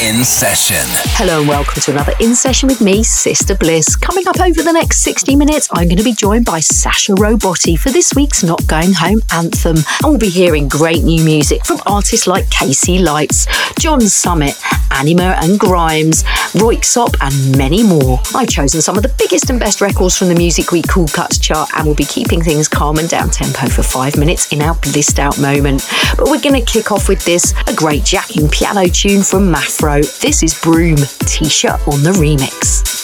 In session. Hello and welcome to another In Session with me, Sister Bliss. Coming up over the next 60 minutes, I'm going to be joined by Sacha Robotti for this week's Not Going Home anthem. And we'll be hearing great new music from artists like KC Lights, John Summit, Anyma and Grimes, Royksopp, and many more. I've chosen some of the biggest and best records from the Music Week Cool Cuts chart and we'll be keeping things calm and down tempo for five minutes in our blissed out moment. But we're going to kick off with this a great jacking piano tune from Mafro. This is Bloom, T shirt on the remix.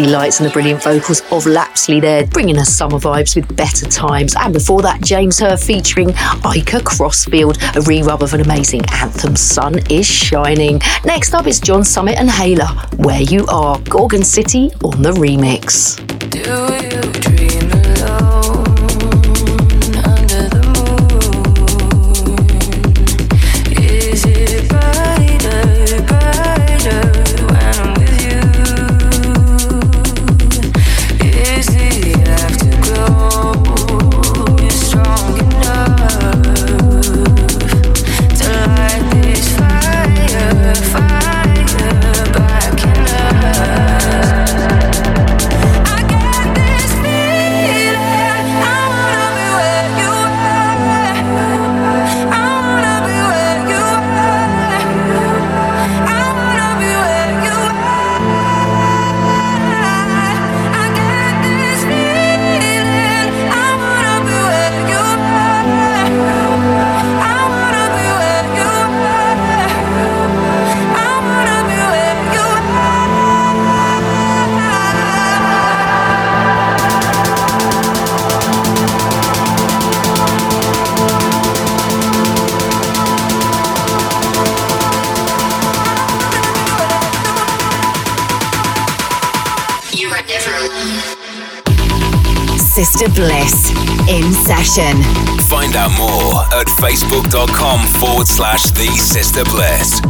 Lights and the brilliant vocals of Lapsley there, bringing us summer vibes with better times. And before that, James Hurr featuring Ika Crossfield, a re rub of an amazing anthem, Sun is Shining. Next up is John Summit and Hayla, Where You Are, Gorgon City on the remix. Sister Bliss in session. Find out more at facebook.com forward slash the Sister Bliss.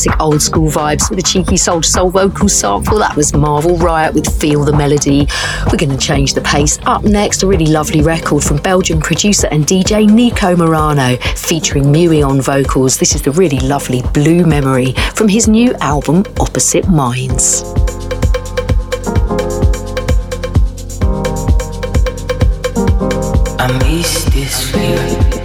Classic old school vibes with a cheeky soul to soul vocal sample. That was Marvel Riot with Feel the Melody. We're going to change the pace. Up next, a really lovely record from Belgian producer and DJ Nico Morano featuring Mewhy on vocals. This is the really lovely Blue Memory from his new album Opposite Minds. I miss this feeling.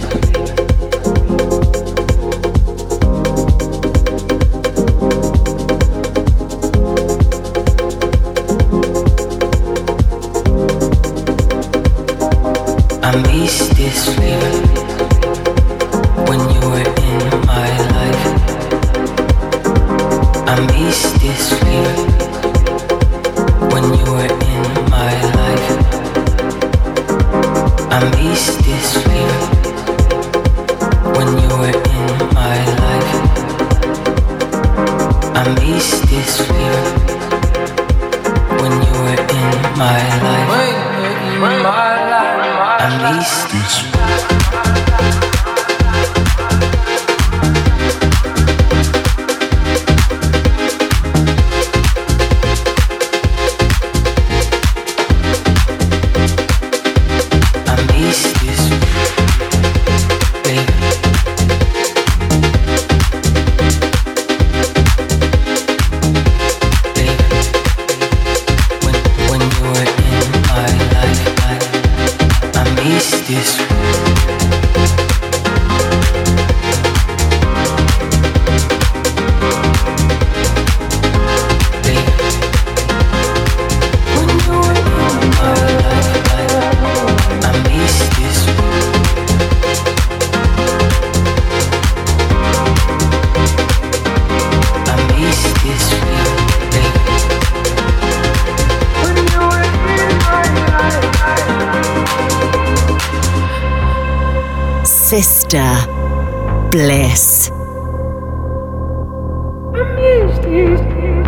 I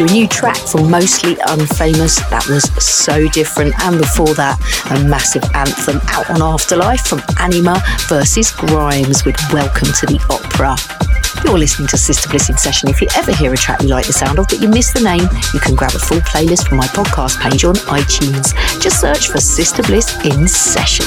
you a new track from Mostly Unfamous. That was so different. And before that, a massive anthem out on Afterlife from Anyma versus Grimes with Welcome to the Opera. You're listening to Sister Bliss in Session. If you ever hear a track you like the sound of but you miss the name, you can grab a full playlist from my podcast page on iTunes. Just search for Sister Bliss in Session.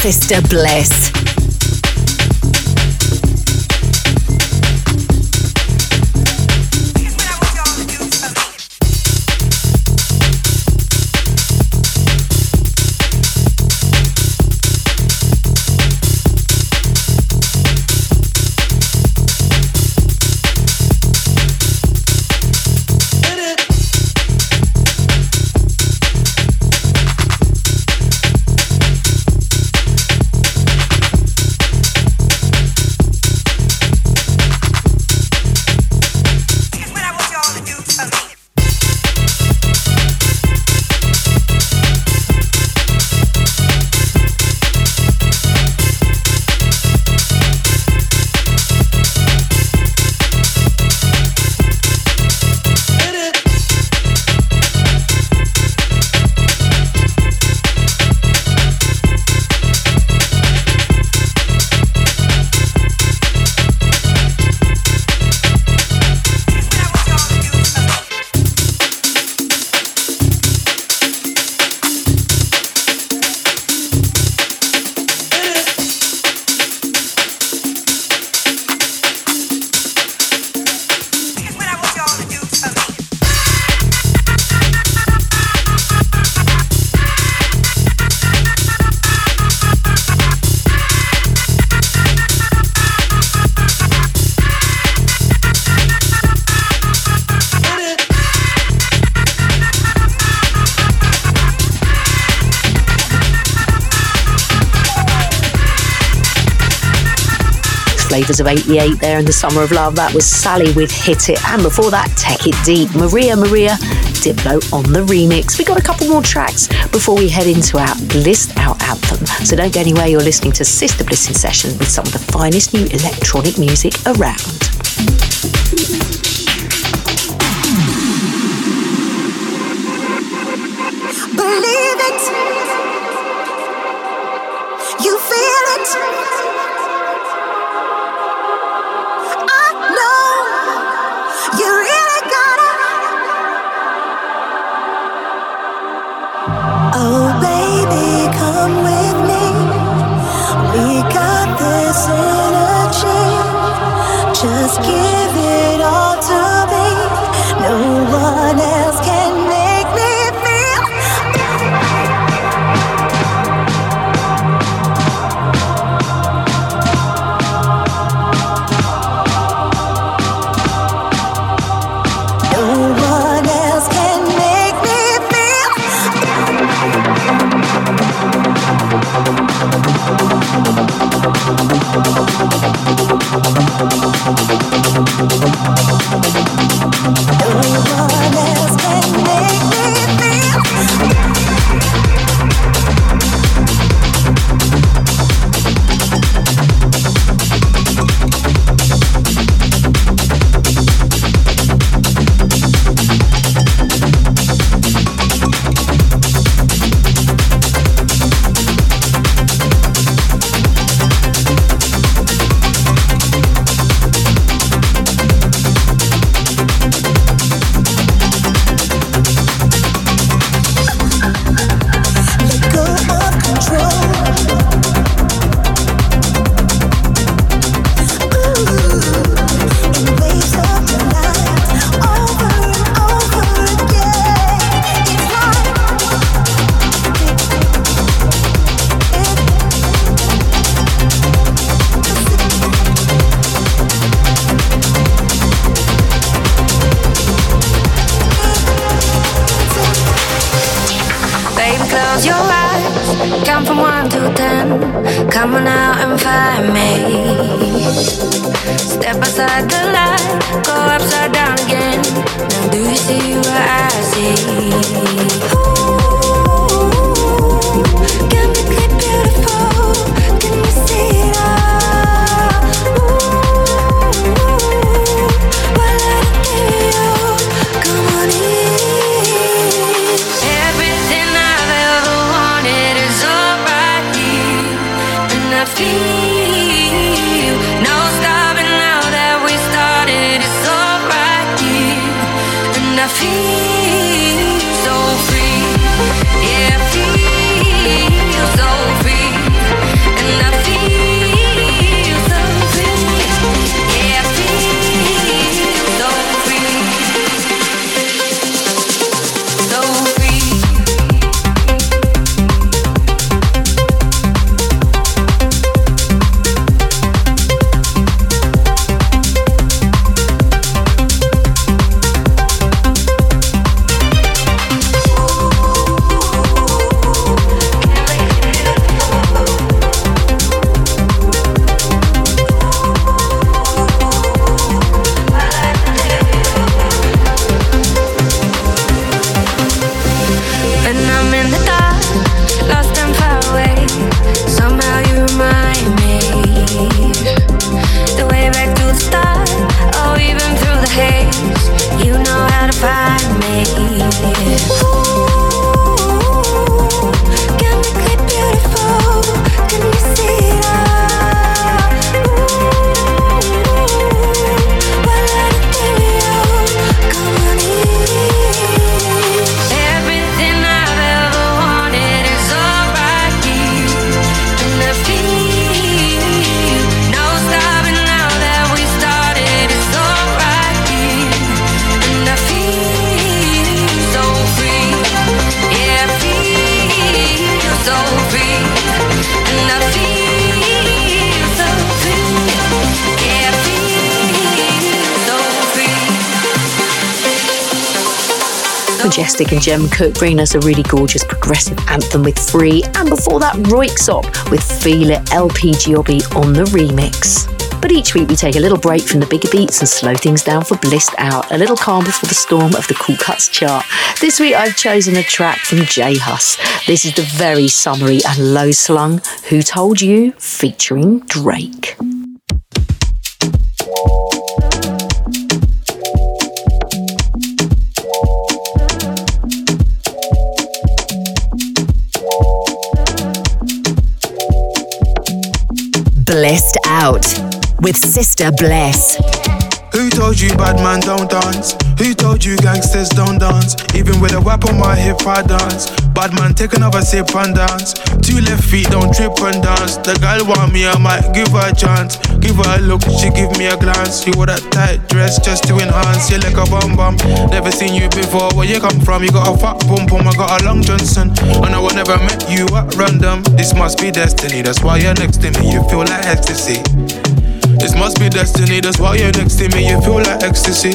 Sister Bliss. Flavours of 88 there in the summer of love. That was Sally with Hit It. And before that, Tech It Deep. Maria Maria Diplo on the remix. We got a couple more tracks before we head into our Blissed Out anthem. So don't go anywhere. You're listening to Sister Bliss in session with some of the finest new electronic music around. Majestic and Jem Cooke bring us a really gorgeous progressive anthem with Free, and before that, Röyksopp with Feel It LP Giobbi on the remix. But each week we take a little break from the bigger beats and slow things down for Blissed Out, a little calm before the storm of the Cool Cuts chart. This week I've chosen a track from J Hus. This is the very summery and low slung Who Told You featuring Drake. Blissed Out with Sister Bliss. Who told you bad man don't dance? Who told you gangsters don't dance? Even with a whip on my hip, I dance. Bad man, take another sip and dance. Two left feet, don't trip and dance. The girl want me, I might give her a chance. Give her a look, she give me a glance. You wore that tight dress just to enhance. You like a bum bum. Never seen you before. Where you come from? You got a fat pum pum. I got a long Johnson. And I I never met you at random. This must be destiny. That's why you're next to me. You feel like ecstasy. Must be destiny, that's why you're next to me, you feel like ecstasy.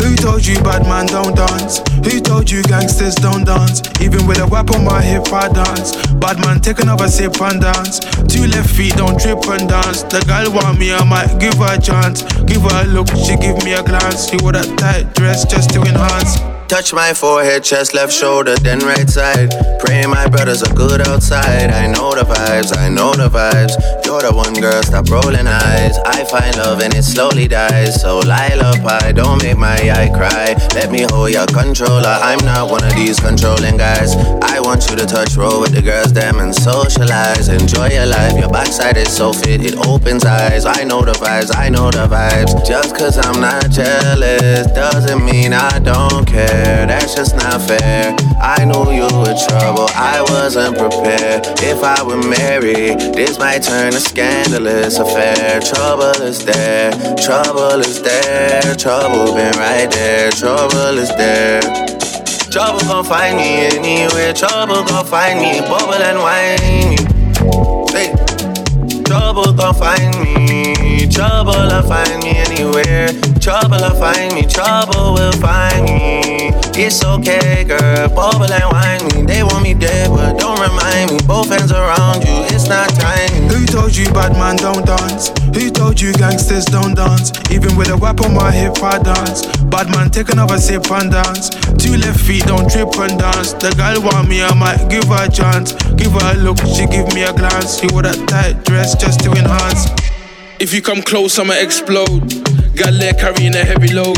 Who told you bad man don't dance? Who told you gangsters don't dance? Even with a whip on my hip, I dance. Bad man, take another sip and dance. Two left feet, don't trip and dance. The girl want me, I might give her a chance. Give her a look, she give me a glance. She wore that tight dress just to enhance. Touch my forehead, chest, left shoulder, then right side. Pray my brothers are good outside. I know the vibes, I know the vibes. You're the one girl, stop rolling eyes. I find love and it slowly dies. So lullaby, don't make my eye cry. Let me hold your controller. I'm not one of these controlling guys. I want you to touch roll with the girls, them and socialize. Enjoy your life. Your backside is so fit, it opens eyes. I know the vibes, I know the vibes. Just cause I'm not jealous doesn't mean I don't care that's just not fair. I knew you were trouble, I wasn't prepared. If I were married, this might turn a scandalous affair. Trouble is there, trouble is there, trouble been right there, trouble is there. Trouble gon' find me anywhere, trouble gon' find me, bubble and whiny. Hey. Trouble gon' find me, trouble'll find me anywhere. Trouble'll find me, trouble will find me. It's okay, girl. Bubble and wine me. They want me dead, but don't remind me. Both hands around you. It's not time. Who told you bad man don't dance? Who told you gangsters don't dance? Even with a whip on my hip, I dance. Bad man, take another sip and dance. Two left feet, don't trip and dance. The girl want me, I might give her a chance. Give her a look, she give me a glance. She wore that tight dress just to enhance. If you come close, I'ma explode. Got leg carrying a heavy load.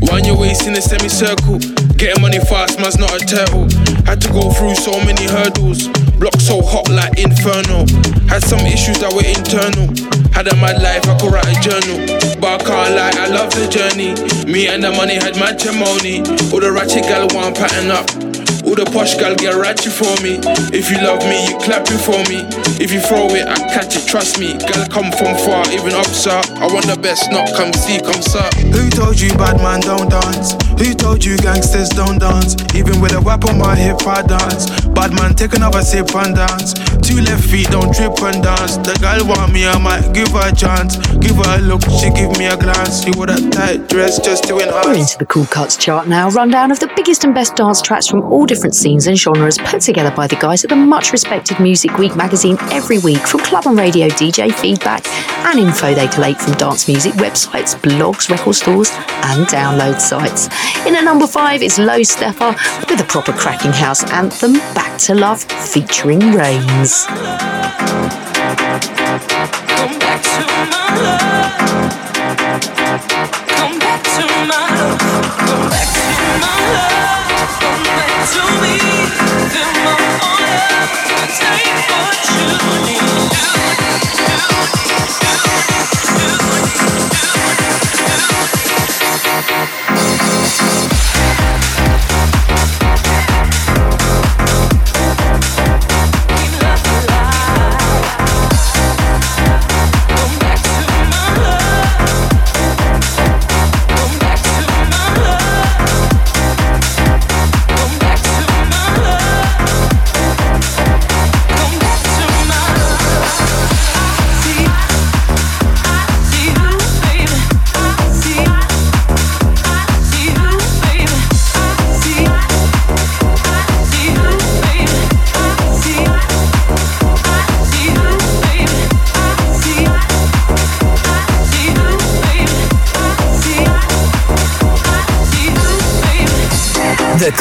Wind your waist in a semicircle. Getting money fast, man's not a turtle. Had to go through so many hurdles. Block so hot like inferno. Had some issues that were internal. Had a mad life, I could write a journal. But I can't lie, I love the journey. Me and the money had matrimony. All the ratchet gal want pattern up. All the posh gal get ratchet for me. If you love me, you clap it for me. If you throw it, I catch it, trust me. Gal come from far, even up, sir. I want the best, not come see, come sir. Who told you bad man don't dance? Who told you gangsters don't dance? Even with a whip on my hip, I dance. Bad man, take another sip and dance. Two left feet, don't trip and dance. The girl want me, I might give her a chance. Give her a look, she give me a glance. She wore that tight dress just to We're into the Cool Cuts chart now. Rundown of the biggest and best dance tracks from all different scenes and genres put together by the guys at the much respected Music Week magazine every week from club and radio DJ feedback and info they collate from dance music websites, blogs, record stores, and download sites. In at number five is Low Steppa with a proper cracking house anthem, Back to Love, featuring Reigns. Come back to my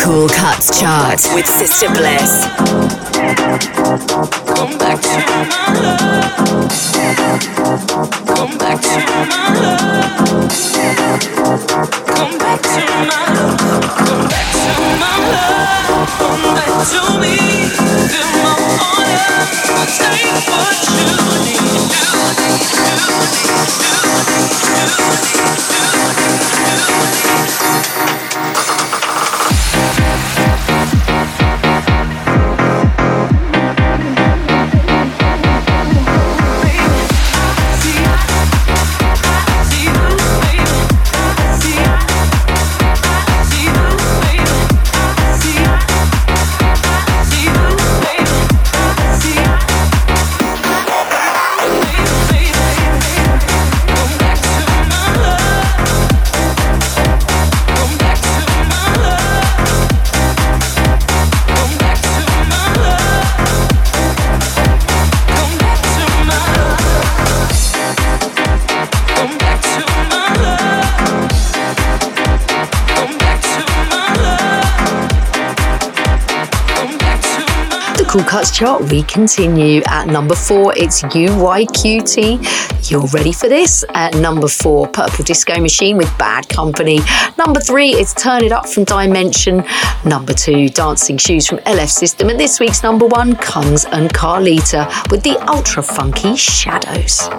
Cool Cuts chart with Sister Bliss. Cuts chart, we continue. At number four, it's UYQT. You're ready for this? At number four, Purple Disco Machine with Bad Company. Number three, it's Turn It Up from Dimension. Number two, Dancing Shoes from LF System. And this week's number one, Kungs and Carlita with the ultra funky Shadows.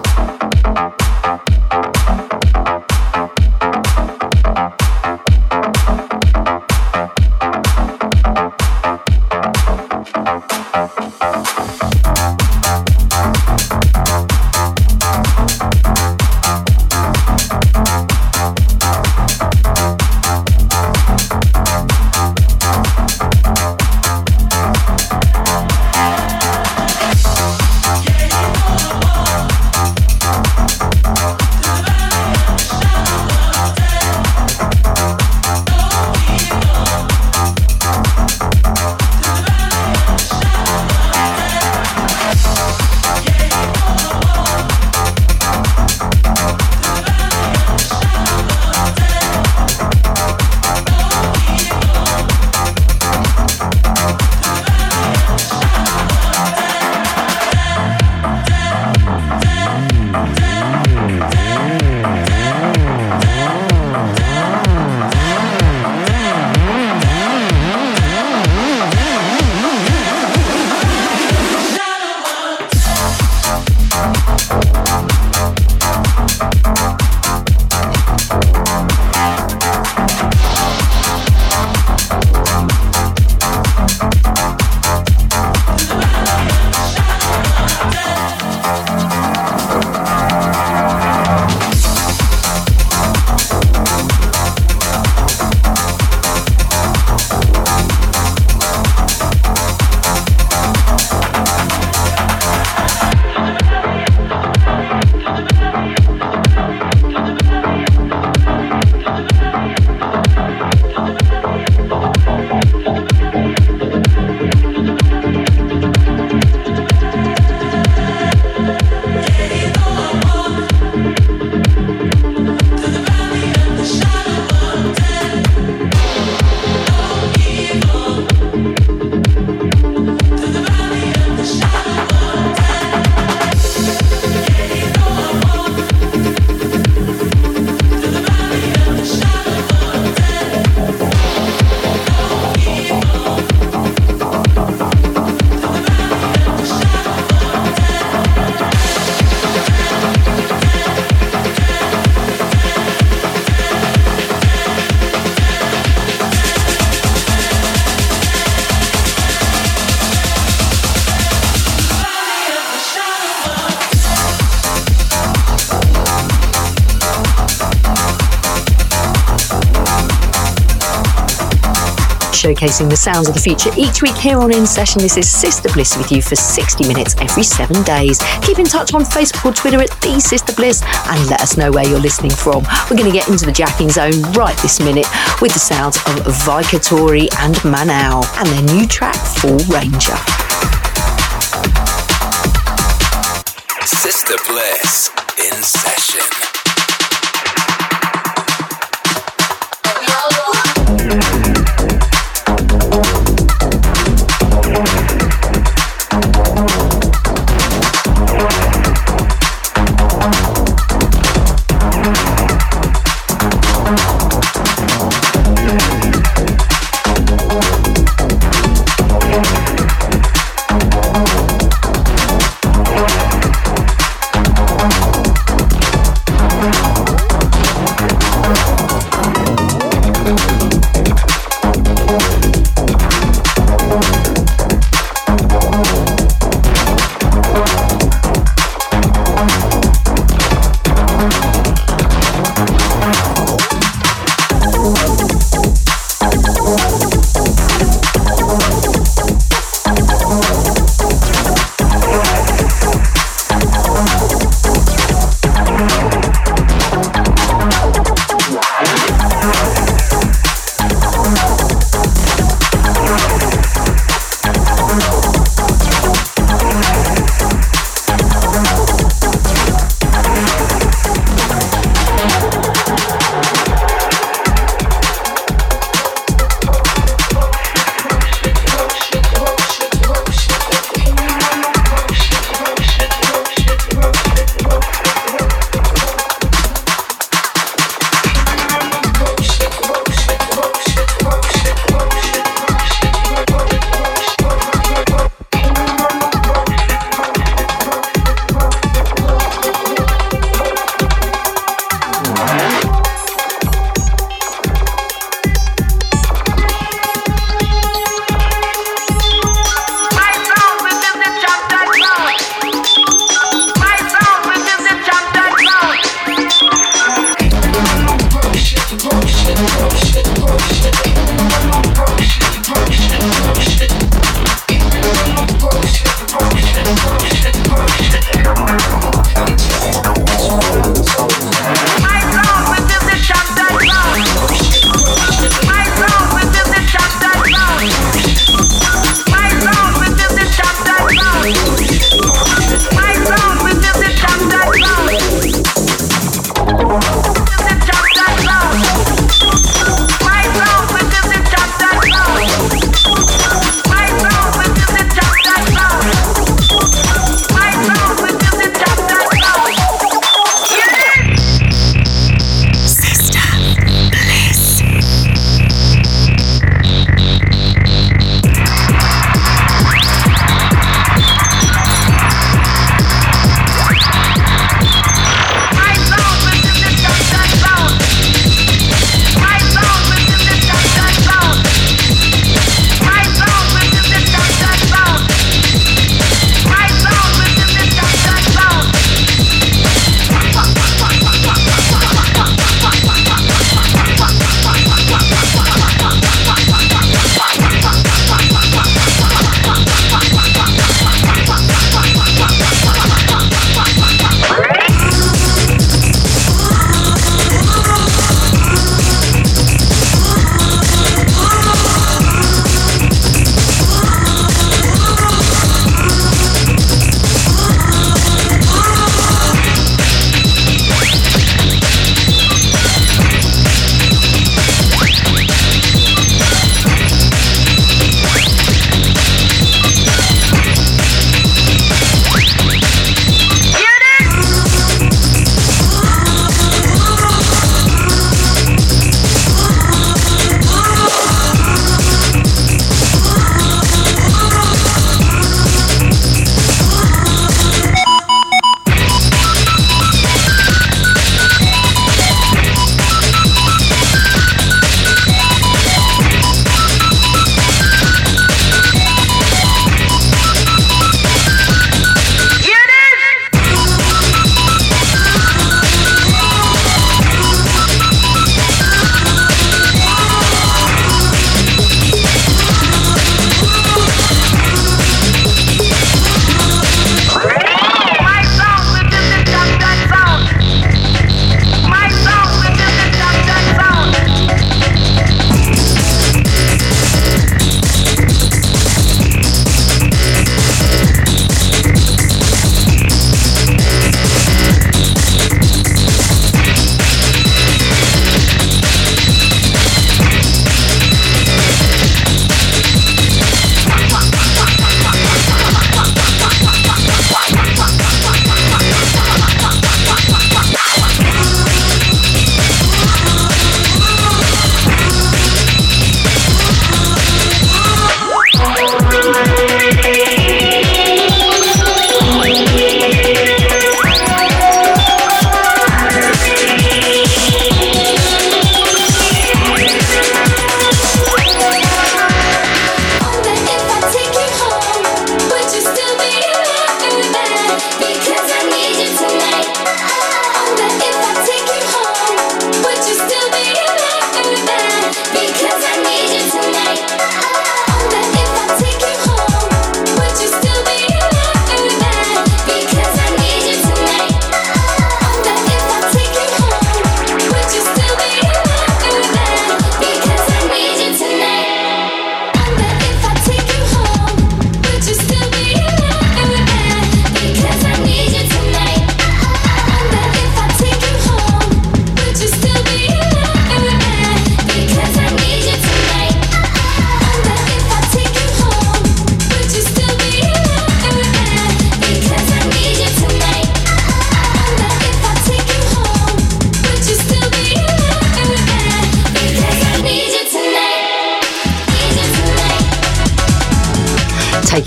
Showcasing the sounds of the future each week here on In Session. This is Sister Bliss with you for 60 minutes every seven days. Keep in touch on Facebook or Twitter at The Sister Bliss and let us know where you're listening from. We're going to get into the jacking zone right this minute with the sounds of Viikatory and Manao and their new track, Full Ranger.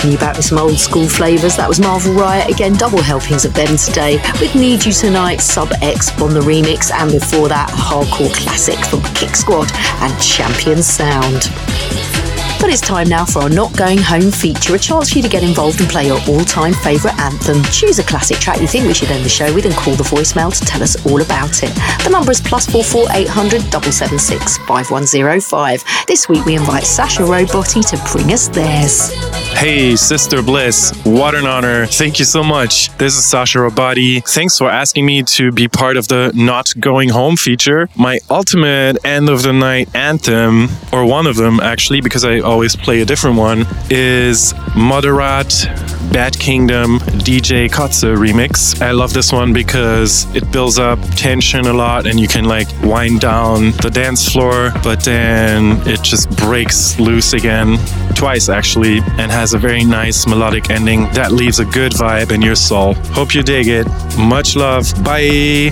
You back with some old school flavours. That was Marvel Riot, again, double helpings of them today, with Need You Tonight, Sub X on the remix, and before that, hardcore classic from Kicksquad and Champion Sound. But it's time now for our Not Going Home feature, a chance for you to get involved and play your all time favourite anthem. Choose a classic track you think we should end the show with and call the voicemail to tell us all about it. The number is plus 44800 776 5105. This week we invite Sacha Robotti to bring us theirs. Hey, Sister Bliss, what an honor. Thank you so much. This is Sacha Robotti. Thanks for asking me to be part of the Not Going Home feature. My ultimate end of the night anthem, or one of them actually, because I always play a different one, is Moderat Bad Kingdom DJ Koze remix. I love this one because it builds up tension a lot and you can like wind down the dance floor, but then it just breaks loose again, twice actually, and has a very nice melodic ending that leaves a good vibe in your soul. Hope you dig it. Much love. Bye.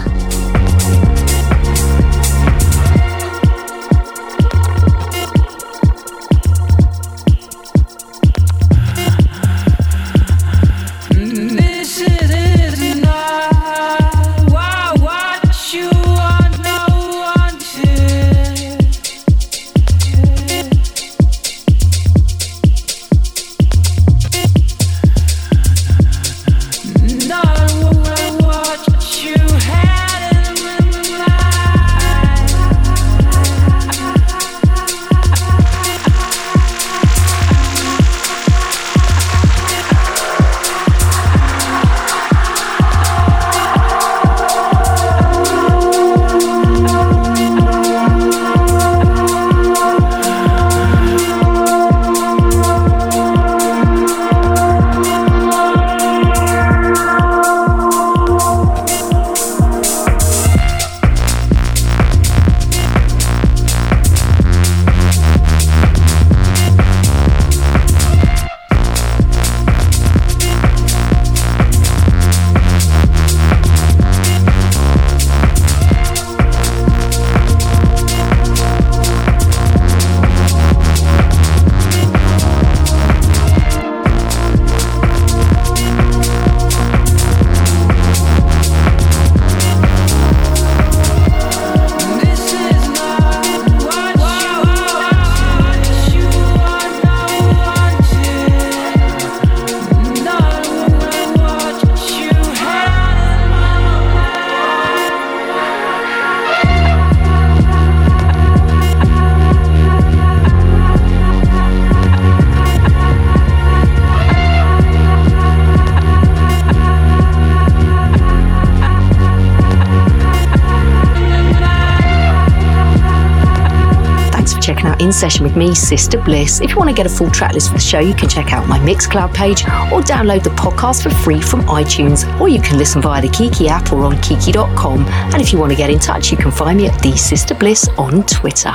With me, Sister Bliss. If you want to get a full track list for the show, you can check out my Mixcloud page or download the podcast for free from iTunes, or you can listen via the Kiki app or on kiki.com. And if you want to get in touch, you can find me at the Sister Bliss on Twitter.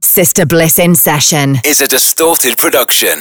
Sister Bliss in session is a distorted production.